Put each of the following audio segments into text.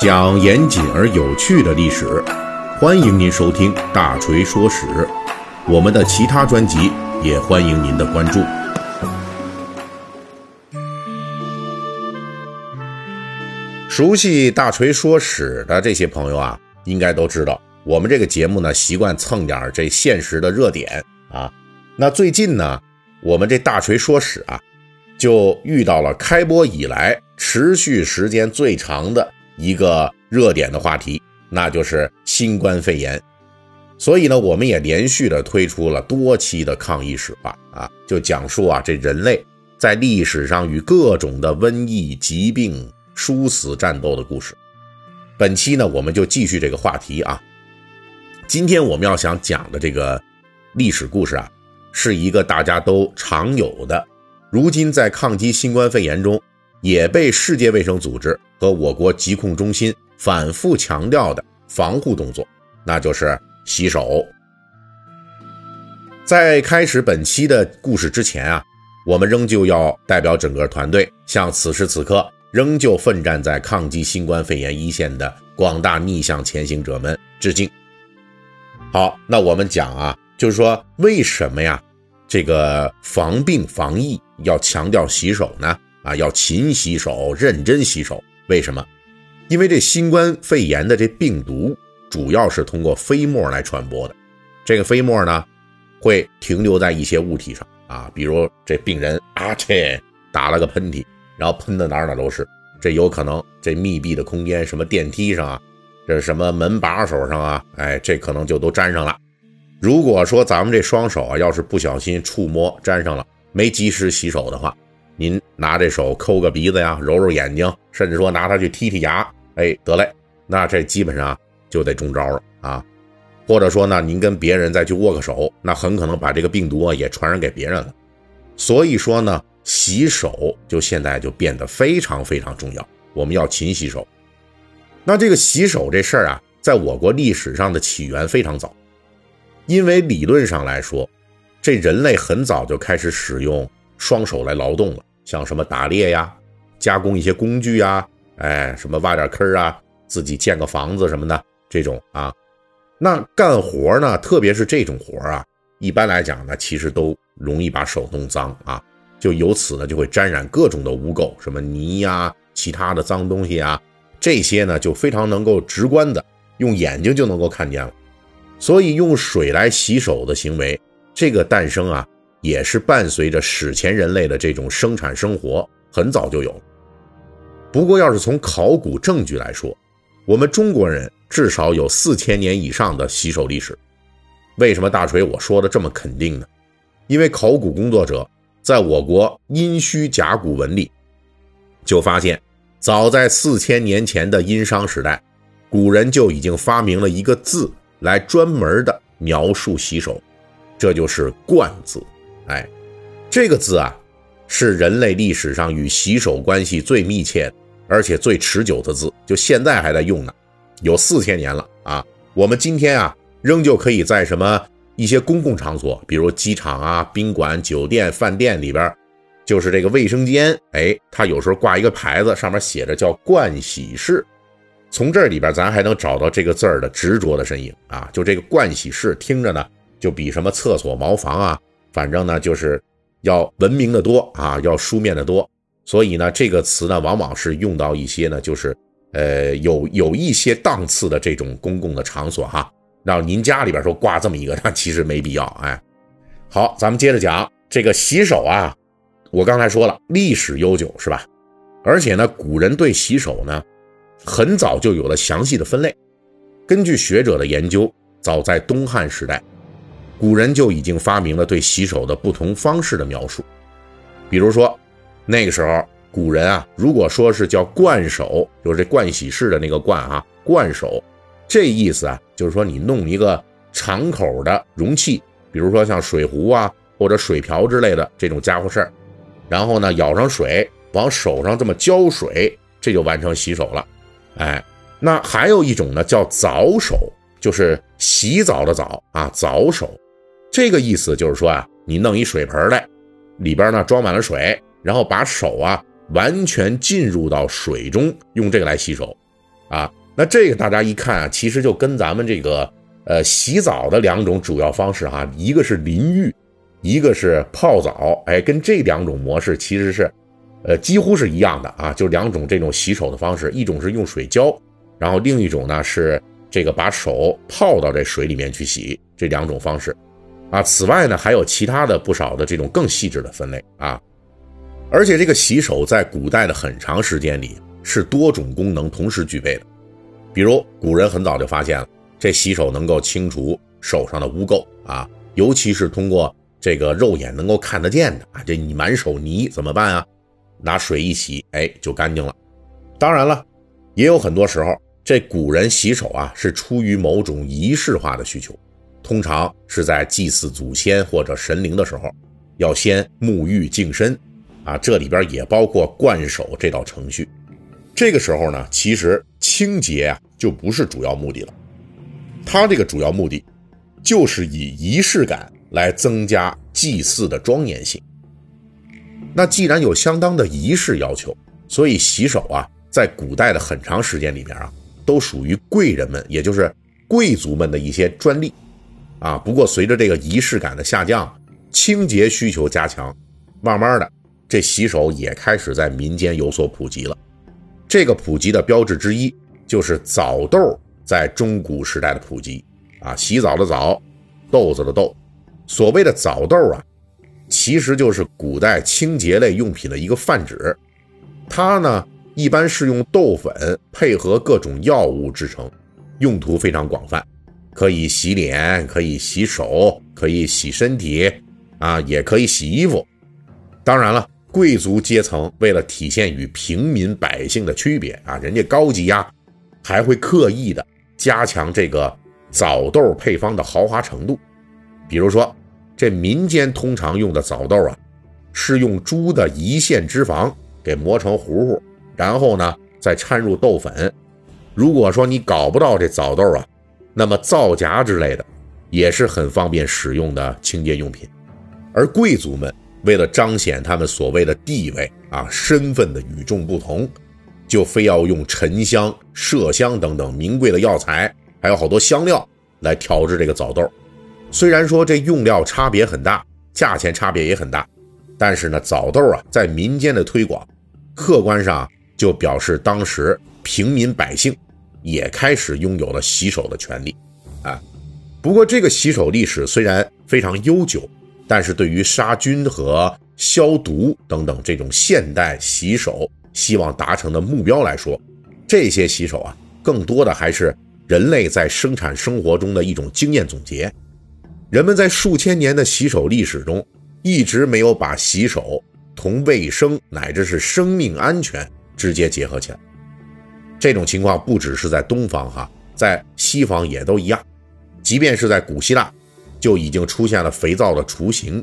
讲严谨而有趣的历史，欢迎您收听《大锤说史》。我们的其他专辑也欢迎您的关注。熟悉《大锤说史》的这些朋友啊，应该都知道，我们这个节目呢，习惯蹭点这现实的热点啊。那最近呢，我们这《大锤说史》啊，就遇到了开播以来持续时间最长的一个热点的话题，那就是新冠肺炎。所以呢，我们也连续的推出了多期的抗疫史话啊，就讲述啊这人类在历史上与各种的瘟疫、疾病、殊死战斗的故事。本期呢，我们就继续这个话题啊。今天我们要想讲的这个历史故事啊，是一个大家都常有的，如今在抗击新冠肺炎中也被世界卫生组织和我国疾控中心反复强调的防护动作，那就是。洗手。在开始本期的故事之前啊，我们仍旧要代表整个团队，向此时此刻仍旧奋战在抗击新冠肺炎一线的广大逆向前行者们致敬。好，那我们讲啊，就是说为什么呀？这个防病防疫要强调洗手呢？啊，要勤洗手，认真洗手。为什么？因为这新冠肺炎的这病毒。主要是通过飞沫来传播的，这个飞沫呢，会停留在一些物体上啊，比如这病人啊，这打了个喷嚏，然后喷的哪哪都是，这有可能这密闭的空间，什么电梯上啊，这什么门把手上啊，哎，这可能就都沾上了。如果说咱们这双手啊，要是不小心触摸沾上了，没及时洗手的话，您拿这手抠个鼻子呀，揉揉眼睛，甚至说拿它去剔剔牙，哎，得嘞，那这基本上。就得中招了啊，或者说呢，您跟别人再去握个手，那很可能把这个病毒啊也传染给别人了。所以说呢，洗手就现在就变得非常非常重要，我们要勤洗手。那这个洗手这事儿啊，在我国历史上的起源非常早，因为理论上来说，这人类很早就开始使用双手来劳动了，像什么打猎呀、加工一些工具呀，哎，什么挖点坑啊，自己建个房子什么的。这种啊，那干活呢，特别是这种活啊，一般来讲呢，其实都容易把手弄脏啊，就由此呢就会沾染各种的污垢，什么泥呀、其他的脏东西啊，这些呢就非常能够直观的用眼睛就能够看见了。所以用水来洗手的行为，这个诞生啊，也是伴随着史前人类的这种生产生活很早就有。不过要是从考古证据来说，我们中国人。至少有四千年以上的洗手历史。为什么大锤我说的这么肯定呢？因为考古工作者在我国殷墟甲骨文里就发现，早在四千年前的殷商时代，古人就已经发明了一个字来专门的描述洗手，这就是“冠”字。哎，这个字啊，是人类历史上与洗手关系最密切而且最持久的字，就现在还在用呢。有四千年了啊！我们今天啊，仍旧可以在什么一些公共场所，比如机场啊、宾馆、酒店、饭店里边，就是这个卫生间，哎，它有时候挂一个牌子，上面写着叫“盥洗室”。从这里边，咱还能找到这个字儿的执着的身影啊！就这个“盥洗室”，听着呢，就比什么厕所、茅房啊，反正呢，就是要文明的多啊，要书面的多。所以呢，这个词呢，往往是用到一些呢，就是。呃，有有一些档次的这种公共的场所哈，让您家里边说挂这么一个，那其实没必要。哎，好，咱们接着讲这个洗手啊。我刚才说了，历史悠久是吧？而且呢，古人对洗手呢，很早就有了详细的分类。根据学者的研究，早在东汉时代，古人就已经发明了对洗手的不同方式的描述。比如说，那个时候。古人啊，如果说是叫盥手，就是这盥洗室的那个盥啊，盥手，这意思啊，就是说你弄一个敞口的容器，比如说像水壶啊或者水瓢之类的这种家伙事儿，然后呢舀上水往手上这么浇水，这就完成洗手了。哎，那还有一种呢叫澡手，就是洗澡的澡啊，澡手，这个意思就是说啊，你弄一水盆来，里边呢装满了水，然后把手啊。完全进入到水中，用这个来洗手，啊，那这个大家一看啊，其实就跟咱们这个呃洗澡的两种主要方式哈，一个是淋浴，一个是泡澡，哎，跟这两种模式其实是，呃，几乎是一样的啊，就两种这种洗手的方式，一种是用水浇，然后另一种呢是这个把手泡到这水里面去洗，这两种方式，啊，此外呢还有其他的不少的这种更细致的分类啊。而且这个洗手在古代的很长时间里是多种功能同时具备的，比如古人很早就发现了这洗手能够清除手上的污垢啊，尤其是通过这个肉眼能够看得见的啊，这你满手泥怎么办啊？拿水一洗，哎，就干净了。当然了，也有很多时候这古人洗手啊是出于某种仪式化的需求，通常是在祭祀祖先或者神灵的时候，要先沐浴净身。啊，这里边也包括灌手这道程序。这个时候呢，其实清洁啊就不是主要目的了。它这个主要目的就是以仪式感来增加祭祀的庄严性。那既然有相当的仪式要求，所以洗手啊，在古代的很长时间里面啊，都属于贵人们，也就是贵族们的一些专利。啊，不过随着这个仪式感的下降，清洁需求加强，慢慢的。这洗手也开始在民间有所普及了。这个普及的标志之一就是澡豆在中古时代的普及啊，洗澡的澡，豆子的豆。所谓的澡豆啊，其实就是古代清洁类用品的一个泛指。它呢，一般是用豆粉配合各种药物制成，用途非常广泛，可以洗脸，可以洗手，可以洗身体啊，也可以洗衣服。当然了。贵族阶层为了体现与平民百姓的区别啊，人家高级呀，还会刻意的加强这个枣豆配方的豪华程度。比如说，这民间通常用的枣豆啊，是用猪的胰腺脂肪给磨成糊糊，然后呢再掺入豆粉。如果说你搞不到这枣豆啊，那么皂荚之类的也是很方便使用的清洁用品。而贵族们。为了彰显他们所谓的地位啊、身份的与众不同，就非要用沉香、麝香等等名贵的药材，还有好多香料来调制这个枣豆。虽然说这用料差别很大，价钱差别也很大，但是呢，枣豆啊在民间的推广，客观上就表示当时平民百姓也开始拥有了洗手的权利啊。不过这个洗手历史虽然非常悠久。但是对于杀菌和消毒等等这种现代洗手希望达成的目标来说，这些洗手啊，更多的还是人类在生产生活中的一种经验总结。人们在数千年的洗手历史中，一直没有把洗手同卫生乃至是生命安全直接结合起来。这种情况不只是在东方哈，在西方也都一样，即便是在古希腊。就已经出现了肥皂的雏形，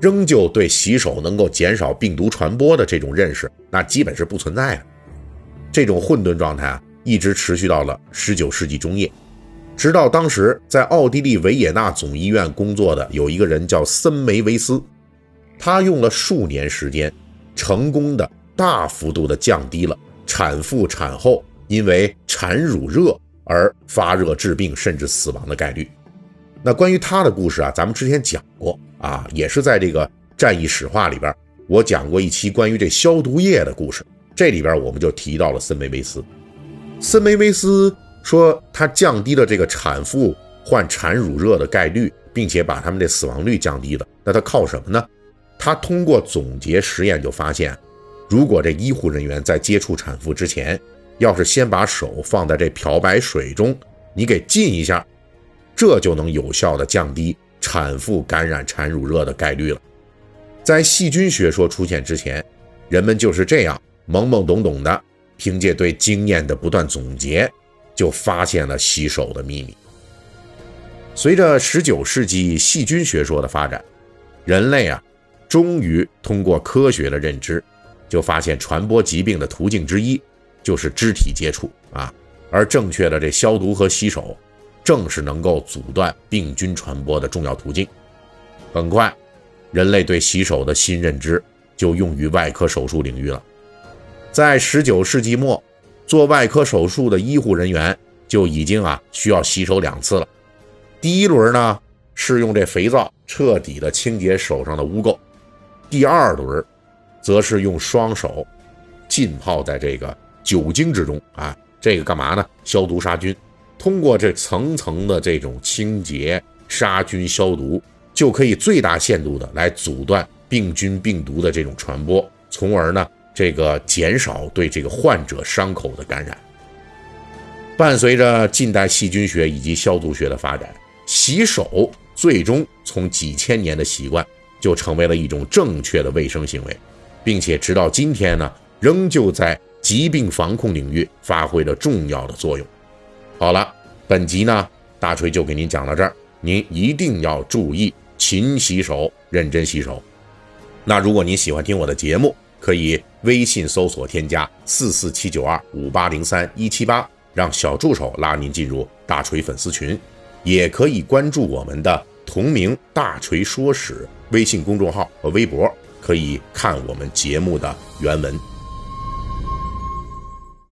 仍旧对洗手能够减少病毒传播的这种认识，那基本是不存在的。这种混沌状态啊，一直持续到了十九世纪中叶，直到当时在奥地利维也纳总医院工作的有一个人叫森梅维斯，他用了数年时间，成功的大幅度的降低了产妇产后因为产乳热而发热致病甚至死亡的概率。那关于他的故事啊，咱们之前讲过啊，也是在这个战役史话里边，我讲过一期关于这消毒液的故事。这里边我们就提到了森梅维斯。森梅维斯说，他降低了这个产妇患产乳热的概率，并且把他们的死亡率降低了。那他靠什么呢？他通过总结实验就发现，如果这医护人员在接触产妇之前，要是先把手放在这漂白水中，你给浸一下。这就能有效的降低产妇感染产乳热的概率了。在细菌学说出现之前，人们就是这样懵懵懂懂的，凭借对经验的不断总结，就发现了洗手的秘密。随着19世纪细菌学说的发展，人类啊，终于通过科学的认知，就发现传播疾病的途径之一就是肢体接触啊，而正确的这消毒和洗手。正是能够阻断病菌传播的重要途径。很快，人类对洗手的新认知就用于外科手术领域了。在十九世纪末，做外科手术的医护人员就已经啊需要洗手两次了。第一轮呢是用这肥皂彻底的清洁手上的污垢，第二轮则是用双手浸泡在这个酒精之中啊，这个干嘛呢？消毒杀菌。通过这层层的这种清洁、杀菌、消毒，就可以最大限度的来阻断病菌、病毒的这种传播，从而呢，这个减少对这个患者伤口的感染。伴随着近代细菌学以及消毒学的发展，洗手最终从几千年的习惯，就成为了一种正确的卫生行为，并且直到今天呢，仍旧在疾病防控领域发挥着重要的作用。好了，本集呢，大锤就给您讲到这儿，您一定要注意勤洗手，认真洗手。那如果您喜欢听我的节目，可以微信搜索添加四四七九二五八零三一七八，让小助手拉您进入大锤粉丝群，也可以关注我们的同名“大锤说史”微信公众号和微博，可以看我们节目的原文。